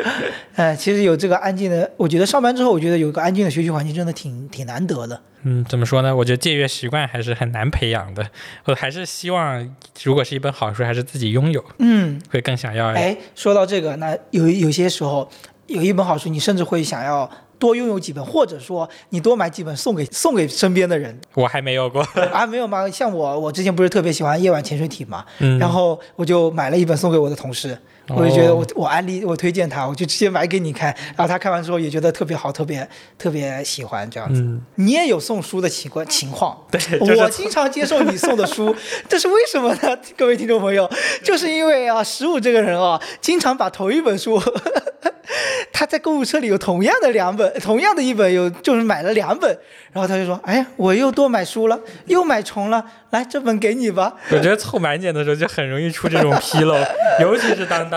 哎，其实有这个安静的，我觉得上班之后，我觉得有个安静的学习环境真的挺挺难得的。嗯，怎么说呢？我觉得借阅习惯还是很难培养的。我还是希望，如果是一本好书，还是自己拥有，嗯，会更想要。哎，说到这个，那有有些时候，有一本好书，你甚至会想要。多拥有几本，或者说你多买几本送给送给身边的人。我还没有过 啊，没有吗？像我，我之前不是特别喜欢夜晚潜水艇嘛，然后我就买了一本送给我的同事。我就觉得我我安利我推荐他，我就直接买给你看，然后他看完之后也觉得特别好，特别特别喜欢这样子。你也有送书的情况情况？对，我经常接受你送的书，这是为什么呢？各位听众朋友，就是因为啊，十五这个人啊，经常把同一本书。他在购物车里有同样的两本，同样的一本有就是买了两本，然后他就说：“哎呀，我又多买书了，又买重了，来这本给你吧。”我觉得凑满减的时候就很容易出这种纰漏，尤其是当当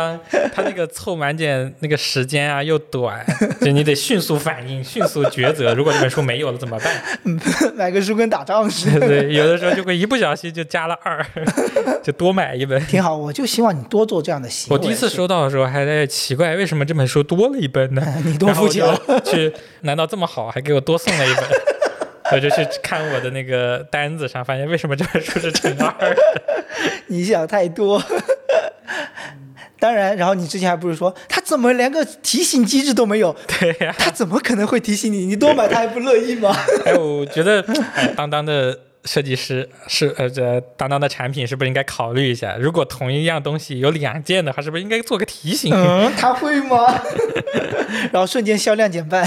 他那个凑满减那个时间啊又短，就你得迅速反应、迅速抉择。如果这本书没有了怎么办？买个书跟打仗似的。对，有的时候就会一不小心就加了二，就多买一本。挺好，我就希望你多做这样的行为。我第一次收到的时候还在奇怪，为什么这本书多了一本呢？你多付钱了，去难道这么好，还给我多送了一本？我就去看我的那个单子上，发现为什么这本书是乘二？你想太多。当然，然后你之前还不是说他怎么连个提醒机制都没有？对呀，他怎么可能会提醒你？你多买他还不乐意吗？哎，我觉得当当的。设计师是呃，这当当的产品是不是应该考虑一下？如果同一样东西有两件的话，是不是应该做个提醒？嗯，他会吗？然后瞬间销量减半？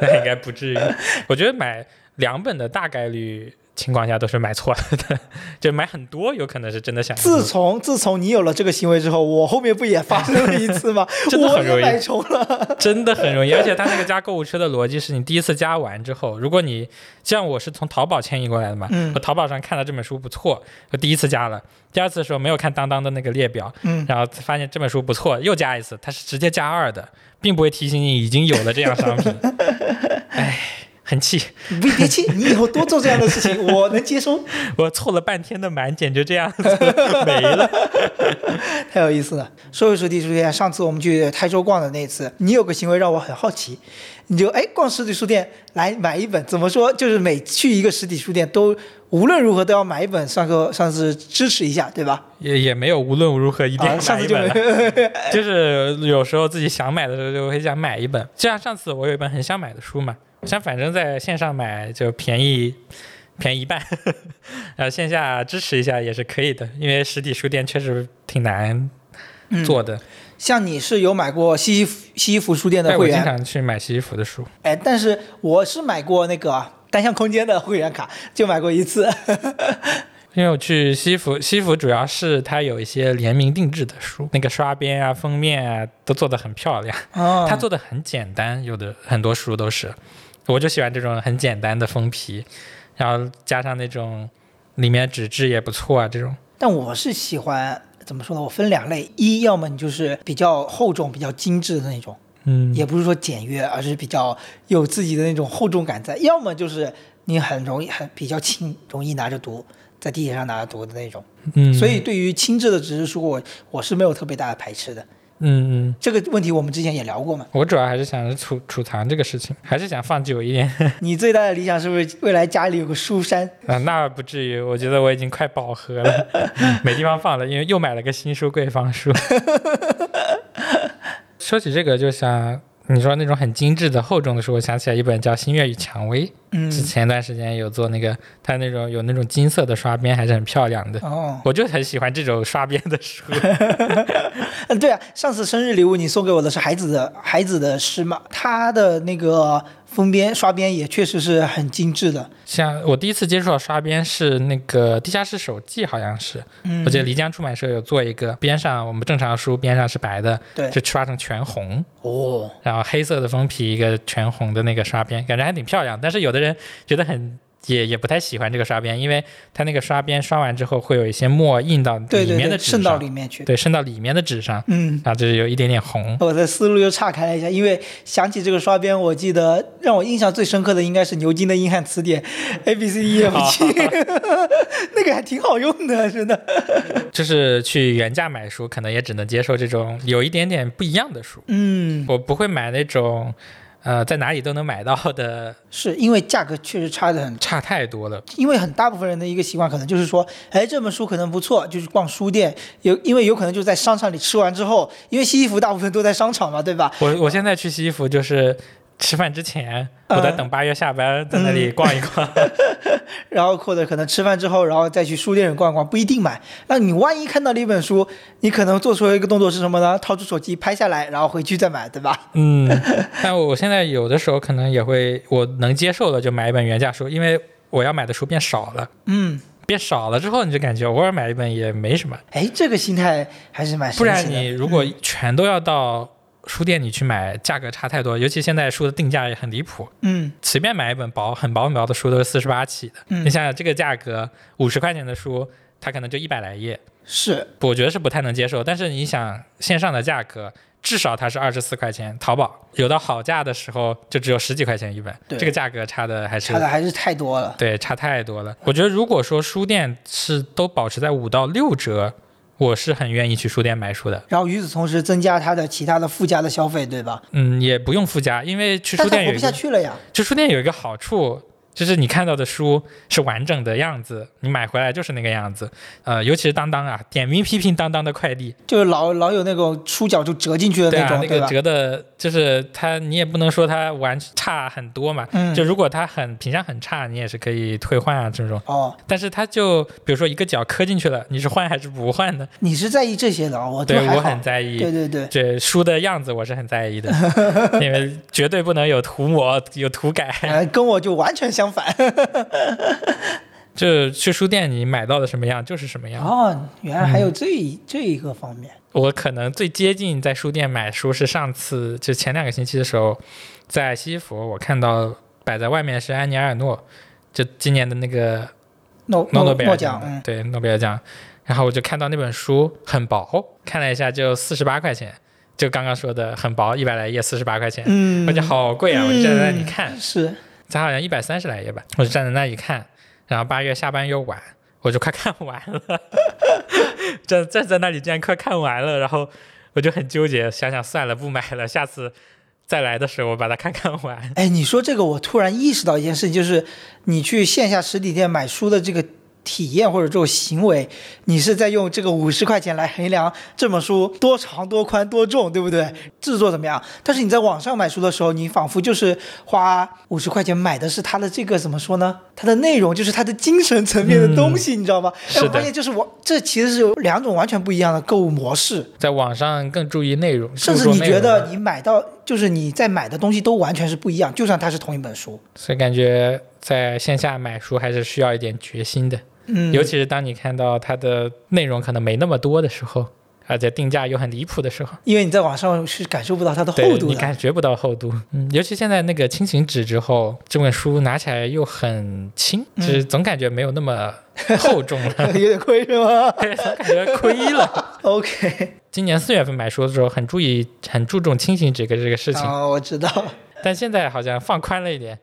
那应该不至于。我觉得买两本的大概率。情况下都是买错了的，就买很多，有可能是真的想。自从自从你有了这个行为之后，我后面不也发生了一次吗？真的很容易买重了，真的很容易。而且他那个加购物车的逻辑是你第一次加完之后，如果你像我是从淘宝迁移过来的嘛，我淘宝上看到这本书不错，我第一次加了，第二次的时候没有看当当的那个列表，然后发现这本书不错，又加一次，它是直接加二的，并不会提醒你已经有了这样商品。哎。很气，别别气，你以后多做这样的事情，我能接收。我凑了半天的满减，就这样子 没了，太有意思了。说回实体书店，上次我们去台州逛的那次，你有个行为让我很好奇，你就哎逛实体书店来买一本，怎么说？就是每去一个实体书店都无论如何都要买一本，算个算是支持一下，对吧？也也没有无论如何一定要买一本，就是有时候自己想买的时候就会想买一本。就像上次我有一本很想买的书嘛。像反正在线上买就便宜，便宜一半，然后线下支持一下也是可以的，因为实体书店确实挺难做的。像你是有买过西西西西弗书店的会员？我经常去买西西弗的书。哎，但是我是买过那个 单向空间的会员卡，就买过一次。因为我去西服，西服主要是它有一些联名定制的书，那个刷边啊、封面啊都做的很漂亮。哦，它做的很简单，有的很多书都是。我就喜欢这种很简单的封皮，然后加上那种里面纸质也不错啊，这种。但我是喜欢怎么说呢？我分两类，一要么你就是比较厚重、比较精致的那种，嗯，也不是说简约，而是比较有自己的那种厚重感在；要么就是你很容易、很比较轻，容易拿着读，在地铁上拿着读的那种。嗯，所以对于轻质的纸质书，我我是没有特别大的排斥的。嗯嗯，这个问题我们之前也聊过嘛。我主要还是想着储储藏这个事情，还是想放久一点。你最大的理想是不是未来家里有个书山？啊，那不至于，我觉得我已经快饱和了，没地方放了，因为又买了个新书柜放书。说起这个，就想你说那种很精致的厚重的书，我想起来一本叫《新月与蔷薇》，嗯，之前一段时间有做那个，它那种有那种金色的刷边，还是很漂亮的。哦，我就很喜欢这种刷边的书。嗯，对啊，上次生日礼物你送给我的是孩子的孩子的诗嘛，他的那个封边刷边也确实是很精致的。像我第一次接触到刷边是那个《地下室手记》，好像是，嗯，我记得漓江出版社有做一个，边上我们正常书边上是白的，对，就刷成全红，哦，然后黑色的封皮一个全红的那个刷边，感觉还挺漂亮。但是有的人觉得很也也不太喜欢这个刷边，因为它那个刷边刷完之后会有一些墨印到里面的纸渗到，里面去。对，渗到里面的纸上，嗯，然后就是有一点点红。我的思路又岔开了一下，因为想起这个刷边，我记得让我印象最深刻的应该是牛津的英汉词典 A B C E F G，那个还挺好用的，真的。就是去原价买书，可能也只能接受这种有一点点不一样的书。嗯，我不会买那种，呃，在哪里都能买到的，是因为价格确实差的很差太多了。因为很大部分人的一个习惯，可能就是说，哎，这本书可能不错，就是逛书店，有因为有可能就在商场里吃完之后，因为西西弗大部分都在商场嘛，对吧？我我现在去西西弗就是吃饭之前，我在等八月下班，在那里逛一逛。然后或者可能吃饭之后，然后再去书店里逛逛，不一定买。那你万一看到了一本书，你可能做出一个动作是什么呢？掏出手机拍下来，然后回去再买，对吧？嗯，但我现在有的时候可能也会，我能接受的就买一本原价书，因为我要买的书变少了。嗯，变少了之后，你就感觉偶尔买一本也没什么。哎，这个心态还是蛮神不然。你如果全都要到书店你去买，价格差太多，尤其现在书的定价也很离谱。嗯随便买一本薄很薄很薄的书都是四十八起的，嗯你想想这个价格，五十块钱的书，它可能就一百来页，是我觉得是不太能接受。但是你想线上的价格，至少它是二十四块钱，淘宝有到好价的时候就只有十几块钱一本，对这个价格差的还是差的还是太多了。对差太多了。我觉得如果说书店是都保持在五到六折，我是很愿意去书店买书的。然后与此同时增加它的其他的附加的消费，对吧？嗯，也不用附加，因为去书店有一个下去了呀。去书店有一个好处，就是你看到的书是完整的样子，你买回来就是那个样子。呃，尤其是当当啊，点名批评当当的快递，就是老老有那种书角就折进去的对啊，那种，那个？折的，就是它，你也不能说它完差很多嘛。嗯，就如果它很品相很差，你也是可以退换啊这种。哦，但是它就比如说一个角磕进去了，你是换还是不换呢？你是在意这些的啊？我对我很在意。对对对，这书的样子我是很在意的，因为绝对不能有涂抹、有涂改。呃，跟我就完全相反。就去书店，你买到的什么样就是什么样。哦，原来还有这一、这一个方面。我可能最接近在书店买书是上次就前两个星期的时候，在西西弗我看到摆在外面是安妮埃尔诺，就今年的那个诺诺贝尔诺奖，嗯，对诺贝尔奖，然后我就看到那本书很薄，看了一下就四十八块钱，就刚刚说的很薄，一百来页四十八块钱，嗯，而且好贵啊！我就站在那里看，是，它好像一百三十来页吧，我就站在那里看，然后八月下班又晚，我就快看完了，站站在那里竟然快看完了，然后我就很纠结，想想算了，不买了，下次再来的时候我把它看看完。哎，你说这个，我突然意识到一件事情，就是你去线下实体店买书的这个体验或者这种行为，你是在用这个五十块钱来衡量这本书多长、多宽、多重，对不对？制作怎么样？但是你在网上买书的时候，你仿佛就是花五十块钱买的是它的这个怎么说呢？它的内容就是它的精神层面的东西，你知道吗？哎，是的我发现就是我这其实是有两种完全不一样的购物模式。在网上更注意内容，甚至你觉得你买到，就是你在买的东西都完全是不一样，就算它是同一本书。所以感觉在线下买书还是需要一点决心的，嗯，尤其是当你看到它的内容可能没那么多的时候，而且定价又很离谱的时候。因为你在网上是感受不到它的厚度的。感觉不到厚度，嗯，尤其现在那个轻型纸之后，这本书拿起来又很轻，嗯就是总感觉没有那么厚重了，有点亏是吗 感觉亏了。？OK，今年四月份买书的时候，很注意、很注重轻型纸个这个事情，哦，我知道。但现在好像放宽了一点，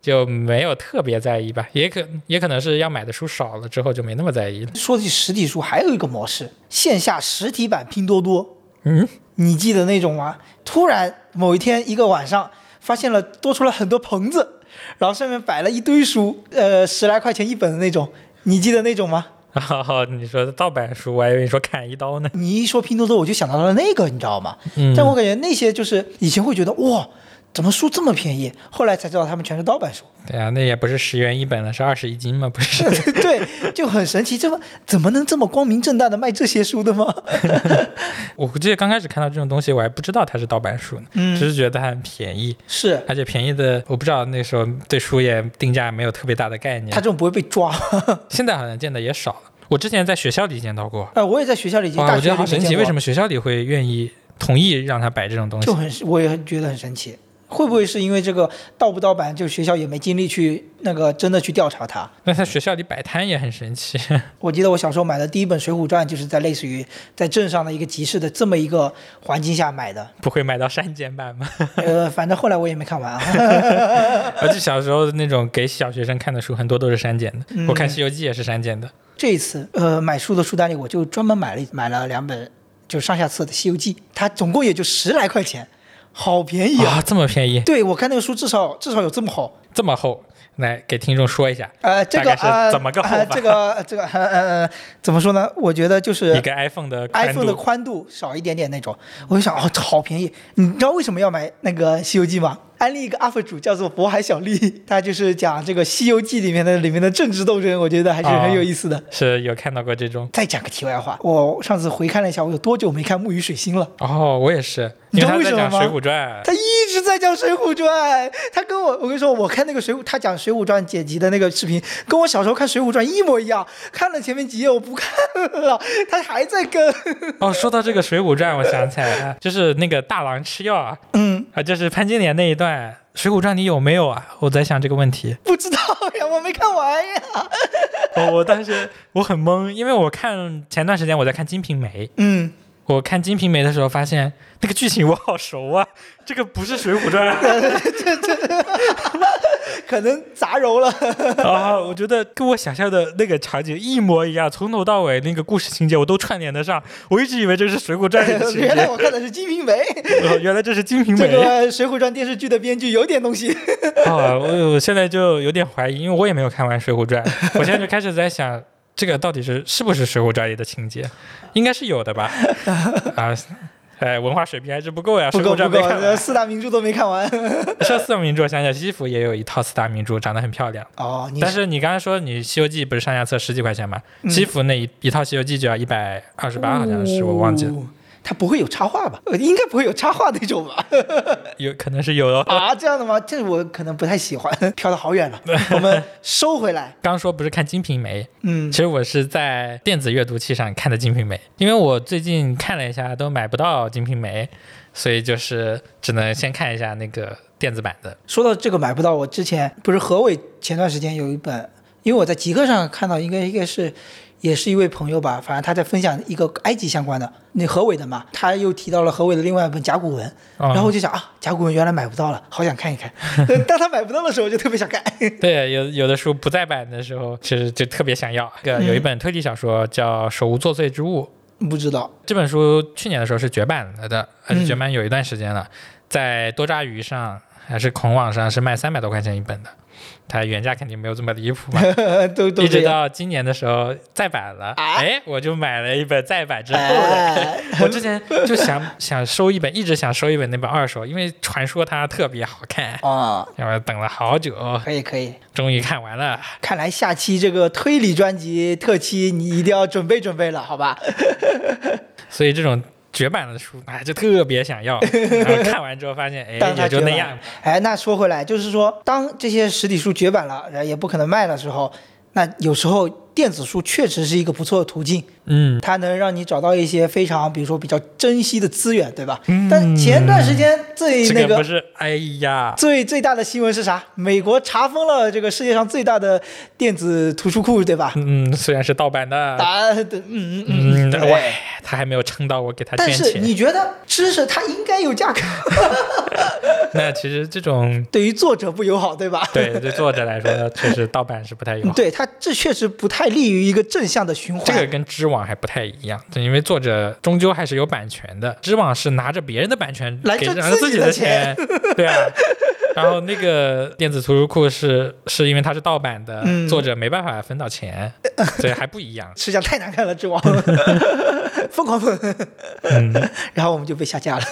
就没有特别在意吧。也可也可能是要买的书少了之后就没那么在意了。说起实体书，还有一个模式，线下实体版拼多多，嗯，你记得那种吗？突然某一天一个晚上，发现了多出了很多棚子，然后上面摆了一堆书，呃，十来块钱一本的那种，你记得那种吗？哦，你说的盗版书，我还以为你说砍一刀呢。你一说拼多多，我就想到了那个，你知道吗？嗯，但我感觉那些就是以前会觉得哇，怎么书这么便宜？后来才知道他们全是盗版书。对啊，那也不是十元一本了，是二十一斤吗？不是。对，就很神奇，这么怎么能这么光明正大的卖这些书的吗？我记得刚开始看到这种东西，我还不知道它是盗版书呢，嗯只是觉得它很便宜，是而且便宜的，我不知道那时候对书也定价没有特别大的概念它。这种不会被抓。现在好像见的也少了。我之前在学校里见到过，呃，我也在学校里，哇，大我觉得好神奇，为什么么学校里会愿意同意让他摆这种东西就？很，我也觉得很神奇。会不会是因为这个盗不盗版，就学校也没精力去那个真的去调查它？那在学校里摆摊也很神奇。我记得我小时候买的第一本《水浒传》，就是在类似于在镇上的一个集市的这么一个环境下买的。不会买到删减版吗？呃，反正后来我也没看完啊。而且小时候那种给小学生看的书，很多都是删减的。嗯我看《西游记》也是删减的。这一次，呃，买书的书单里，我就专门买了买了两本，就上下册的《西游记》，它总共也就十来块钱，好便宜啊！啊，这么便宜，对我看那个书，至少至少有这么厚。这么厚，来给听众说一下，呃，这个是呃怎么个厚法呃这个这个呃呃呃，怎么说呢？我觉得就是一个 iPhone 的 iPhone 的，宽度少一点点那种，我就想哦，好便宜。你知道为什么要买那个《西游记》吗？安利一个 UP 主叫做渤海小丽，他就是讲这个《西游记》里面的里面的政治斗争，我觉得还是很有意思的。是有看到过这种。再讲个题外话，我上次回看了一下，我有多久没看《木鱼水星》了？哦，我也是，你知道为什么吗水浒传》。他一直在讲《水浒传》，他跟我，我跟你说，我看那个水浒，他讲《水浒传》剪辑的那个视频，跟我小时候看《水浒传》一模一样。看了前面几页，我不看了，他还在跟。哦，说到这个《水浒传》，我想起来了，就是那个大郎吃药啊，嗯，啊，就是潘金莲那一段，《水浒传》你有没有啊？我在想这个问题。不知道呀，我没看完呀。我我当时我很懵，因为我看前段时间我在看《金瓶梅》，嗯，我看《金瓶梅》的时候发现那个剧情我好熟啊，这个不是《水浒传》这这可能杂糅了。啊，我觉得跟我想象的那个场景一模一样，从头到尾那个故事情节我都串联得上。我一直以为这是《水浒传》里的情 原来节，我看的是《金瓶梅》，哦原来这是《金瓶梅》这个《水浒传》电视剧的编剧有点东西。啊！我我现在就有点怀疑，因为我也没有看完《水浒传》，我现在就开始在想，这个到底是是不是《水浒传》里的情节？应该是有的吧？啊，哎，文化水平还是不够呀，《不水浒传》没看完。四大名著都没看完。说四大名著，想想西服也有一套四大名著，长得很漂亮。哦，你但是你刚才说你《西游记》不是上下册十几块钱吗？嗯西服那一一套《西游记》就要一百二十八，好像是我忘记了，哦它不会有插画吧？呃应该不会有插画那种吧？有可能是有的。啊，这样的吗？这我可能不太喜欢，飘得好远了。我们收回来。刚说不是看《金瓶梅》，嗯其，实我是在电子阅读器上看的《金瓶梅》，因为我最近看了一下都买不到《金瓶梅》，所以就是只能先看一下那个电子版的。说到这个买不到，我之前不是何伟前段时间有一本，因为我在极客上看到，应该应该是也是一位朋友吧，反正他在分享一个埃及相关的，那何伟的嘛，他又提到了何伟的另外一本甲骨文，哦然后我就想啊，甲骨文原来买不到了，好想看一看。当他买不到的时候，我就特别想看。对，有有的书不再版的时候，其实就特别想要。这个有一本推理小说叫《手无作祟之物》，不知道，这本书去年的时候是绝版了的，而且嗯绝版有一段时间了，在多抓鱼上还是孔网上是卖三百多块钱一本的，它原价肯定没有这么离谱嘛。都都一直。到今年的时候再版了，啊哎，我就买了一本再版之后的。哎，我之前就想想收一本，一直想收一本那本二手，因为传说它特别好看，哦，然后等了好久，可以可以，终于看完了。看来下期这个推理专辑特期你一定要准备准备了，好吧？所以这种绝版的书，哎，就特别想要。然后看完之后发现，哎，也就那样。哎，那说回来，就是说，当这些实体书绝版了，呃也不可能卖的时候，那有时候电子书确实是一个不错的途径，嗯，它能让你找到一些非常，比如说比较珍惜的资源，对吧？嗯但前段时间最那个个不是，哎呀，最最大的新闻是啥？美国查封了这个世界上最大的电子图书库，对吧？嗯，虽然是盗版的，啊，对，嗯嗯嗯，对喂，他还没有撑到我给他但是。你觉得知识它应该有价格，那其实这种 对于作者不友好，对吧？对对作者来说，确实盗版是不太友好。对他这确实不太利于一个正向的循环。这个跟知网还不太一样，就因为作者终究还是有版权的，知网是拿着别人的版权来挣给自己的钱，对啊。然后那个电子图书库是是因为它是盗版的，嗯作者没办法分到钱，所以还不一样。吃相太难看了，知网 疯狂喷，嗯，然后我们就被下架了。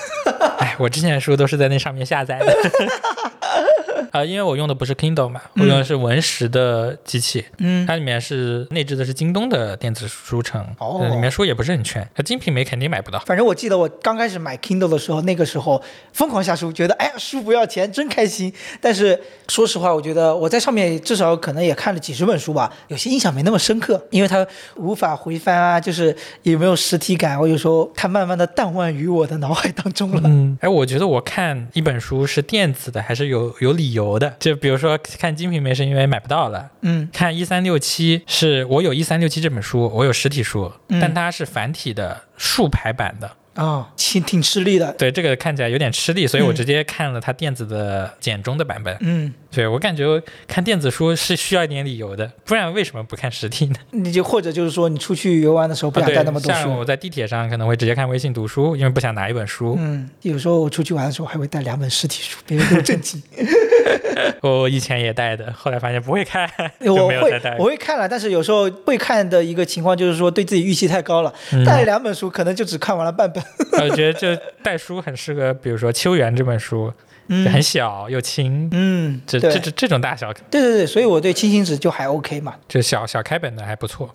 哎，我之前的书都是在那上面下载的。啊、因为我用的不是 Kindle 嘛，我用的是文石的机器，嗯，它里面是内置的是京东的电子书城，哦呃里面书也不是很全，它精品没肯定买不到。反正我记得我刚开始买 Kindle 的时候，那个时候疯狂下书，觉得哎呀书不要钱，真开心。但是说实话，我觉得我在上面至少可能也看了几十本书吧，有些印象没那么深刻，因为它无法回翻啊，就是也没有实体感。我有时候它慢慢的淡忘于我的脑海当中了。嗯，哎，我觉得我看一本书是电子的，还是有有理由的。就比如说看《金瓶梅》是因为买不到了，嗯看一三六七是我有一三六七这本书，我有实体书，嗯但它是繁体的竖排版的。啊，挺挺吃力的。对，这个看起来有点吃力，所以我嗯直接看了它电子的简中的版本。嗯，对我感觉看电子书是需要一点理由的，不然为什么不看实体呢？你就或者就是说你出去游玩的时候不想带那么多书。像我在地铁上可能会直接看微信读书，因为不想拿一本书。嗯，有时候我出去玩的时候还会带两本实体书，别人都震惊。我以前也带的，后来发现不会看，我会我。会看了，但是有时候会看的一个情况就是说对自己预期太高了，嗯带了两本书可能就只看完了半本。我觉得就带书很适合，比如说《秋园》这本书，嗯很小又轻，嗯，这这这这种大小，对对对，所以我对轻型纸就还 OK 嘛。就小小开本的还不错。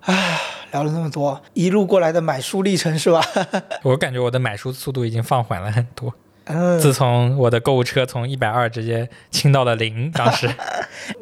聊了那么多，一路过来的买书历程是吧？我感觉我的买书速度已经放缓了很多，嗯，自从我的购物车从一百二直接清到了零，当时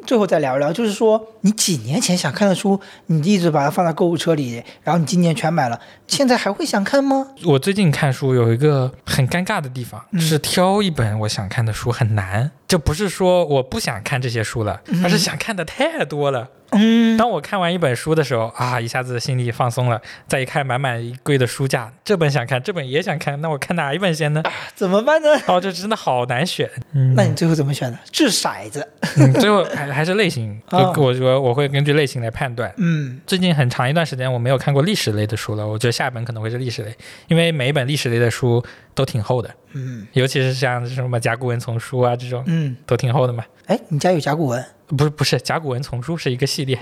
最后再聊一聊，就是说你几年前想看的书，你一直把它放在购物车里，然后你今年全买了，现在还会想看吗？我最近看书有一个很尴尬的地方，嗯是挑一本我想看的书很难。就不是说我不想看这些书了，而是想看的太多了。嗯，当我看完一本书的时候啊，一下子心里放松了。再一看满满一柜的书架，这本想看，这本也想看，那我看哪一本先呢？怎么办呢？哦，这真的好难选。嗯，那你最后怎么选的？掷骰子。嗯最后还还是类型，就我我说我会根据类型来判断。嗯最近很长一段时间我没有看过历史类的书了，我觉得下一本可能会是历史类，因为每一本历史类的书都挺厚的，嗯尤其是像什么甲骨文丛书啊这种嗯，都挺厚的嘛。哎，你家有甲骨文？不是不是，甲骨文丛书是一一个系列，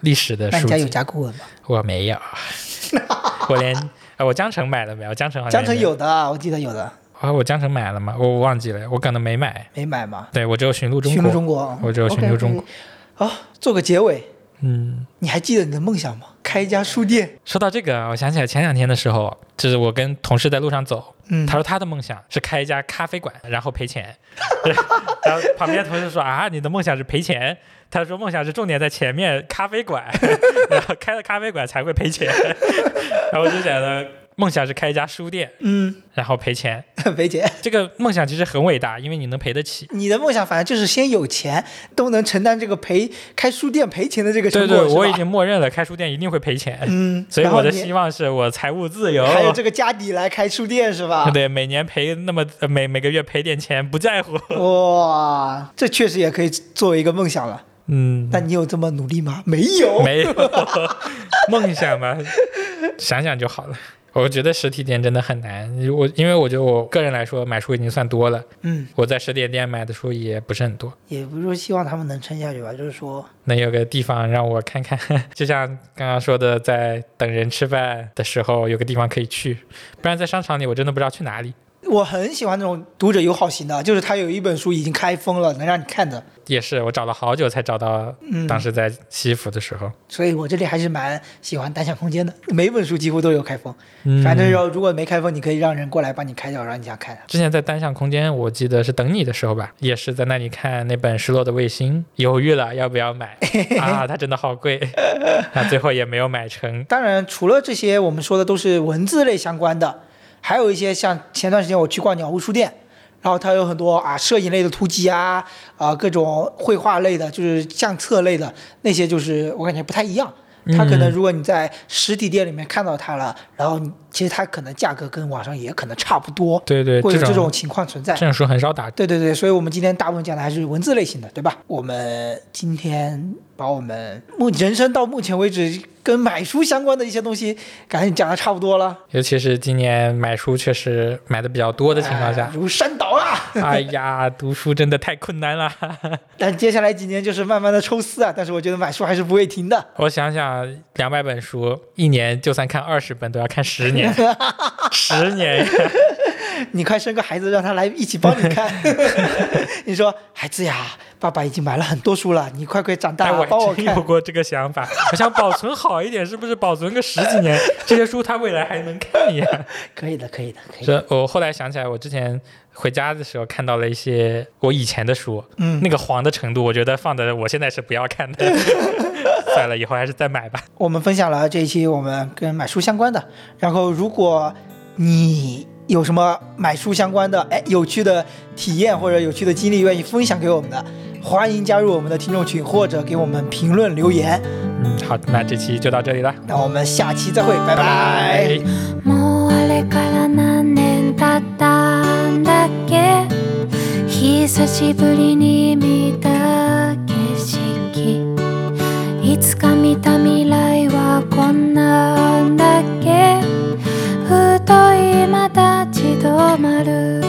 历史的书那你家有。甲骨文吗？我没有，我连呃我江城买了没有？江城好像江城有有的啊，我记得有的，啊，我江城买了吗？我我忘记了，我可能没买。没买吗？对我只有寻路中国寻国。路中国，我只有寻路中国。好，做个结尾，嗯，你还记得你的梦想吗？开一家书店。说到这个，我想起来前两天的时候，就是我跟同事在路上走，嗯，他说他的梦想是开一家咖啡馆，然后赔钱。然后旁边同事说啊，你的梦想是赔钱。他说梦想是重点在前面咖啡馆，然后开了咖啡馆才会赔钱。然后我就想着梦想是开一家书店，嗯，然后赔钱。赔钱，这个梦想其实很伟大，因为你能赔得起。你的梦想反正就是先有钱，都能承担这个赔开书店赔钱的这个成果，对对，我已经默认了开书店一定会赔钱，嗯，所以我的希望是我财务自由。还有这个家底来开书店是吧？对，每年赔那么呃每每个月赔点钱不在乎。哇，这确实也可以作为一个梦想了。嗯，但你有这么努力吗？没有。没有梦想嘛，想想就好了。我觉得实体店真的很难，我因为我觉得我个人来说买书已经算多了，嗯，我在实体店买的书也不是很多。也不是说希望他们能撑下去吧，就是说，能有个地方让我看看，就像刚刚说的，在等人吃饭的时候有个地方可以去，不然在商场里我真的不知道去哪里。我很喜欢那种读者友好型的，就是他有一本书已经开封了，能让你看的。也是，我找了好久才找到，嗯当时在西服的时候。所以我这里还是蛮喜欢单向空间的，每本书几乎都有开封。嗯反正要如果没开封，你可以让人过来帮你开掉，让你想看。之前在单向空间，我记得是等你的时候吧，也是在那里看那本《失落的卫星》，犹豫了要不要买 啊，它真的好贵，那最后也没有买成。当然，除了这些，我们说的都是文字类相关的，还有一些像前段时间我去逛鸟屋书店，然后它有很多啊摄影类的突击啊，啊各种绘画类的，就是相册类的那些，就是我感觉不太一样。它可能嗯如果你在实体店里面看到它了，然后你其实它可能价格跟网上也可能差不多，对对，这会有这种情况存在。这种书很少打。对对对，所以我们今天大部分讲的还是文字类型的，对吧？我们今天把我们目人生到目前为止跟买书相关的一些东西，感觉讲的差不多了。尤其是今年买书确实买的比较多的情况哎下，如山倒啊！哎呀，读书真的太困难了。但接下来几年就是慢慢的抽丝啊，但是我觉得买书还是不会停的。我想想，两百本书，一年就算看二十本，都要看十年，十年。你快生个孩子，让他来一起帮你 看。你说孩子呀，爸爸已经买了很多书了，你快快长大帮我看有。过这个想法，我想保存好一点，是不是保存个十几年，这些书他未来还能看呀？可以的，可以的，可以的。我后来想起来，我之前回家的时候看到了一些我以前的书，嗯那个黄的程度，我觉得放的我现在是不要看的。算了，以后还是再买吧。我们分享了这一期我们跟买书相关的，然后如果你有什么买书相关的哎有趣的体验或者有趣的经历，愿意分享给我们的，欢迎加入我们的听众群或者给我们评论留言。嗯，好，那这期就到这里了，那我们下期再会，拜拜もうあれから何年 いつか見た未来はこんなんだっけ？太いまた立ち止まる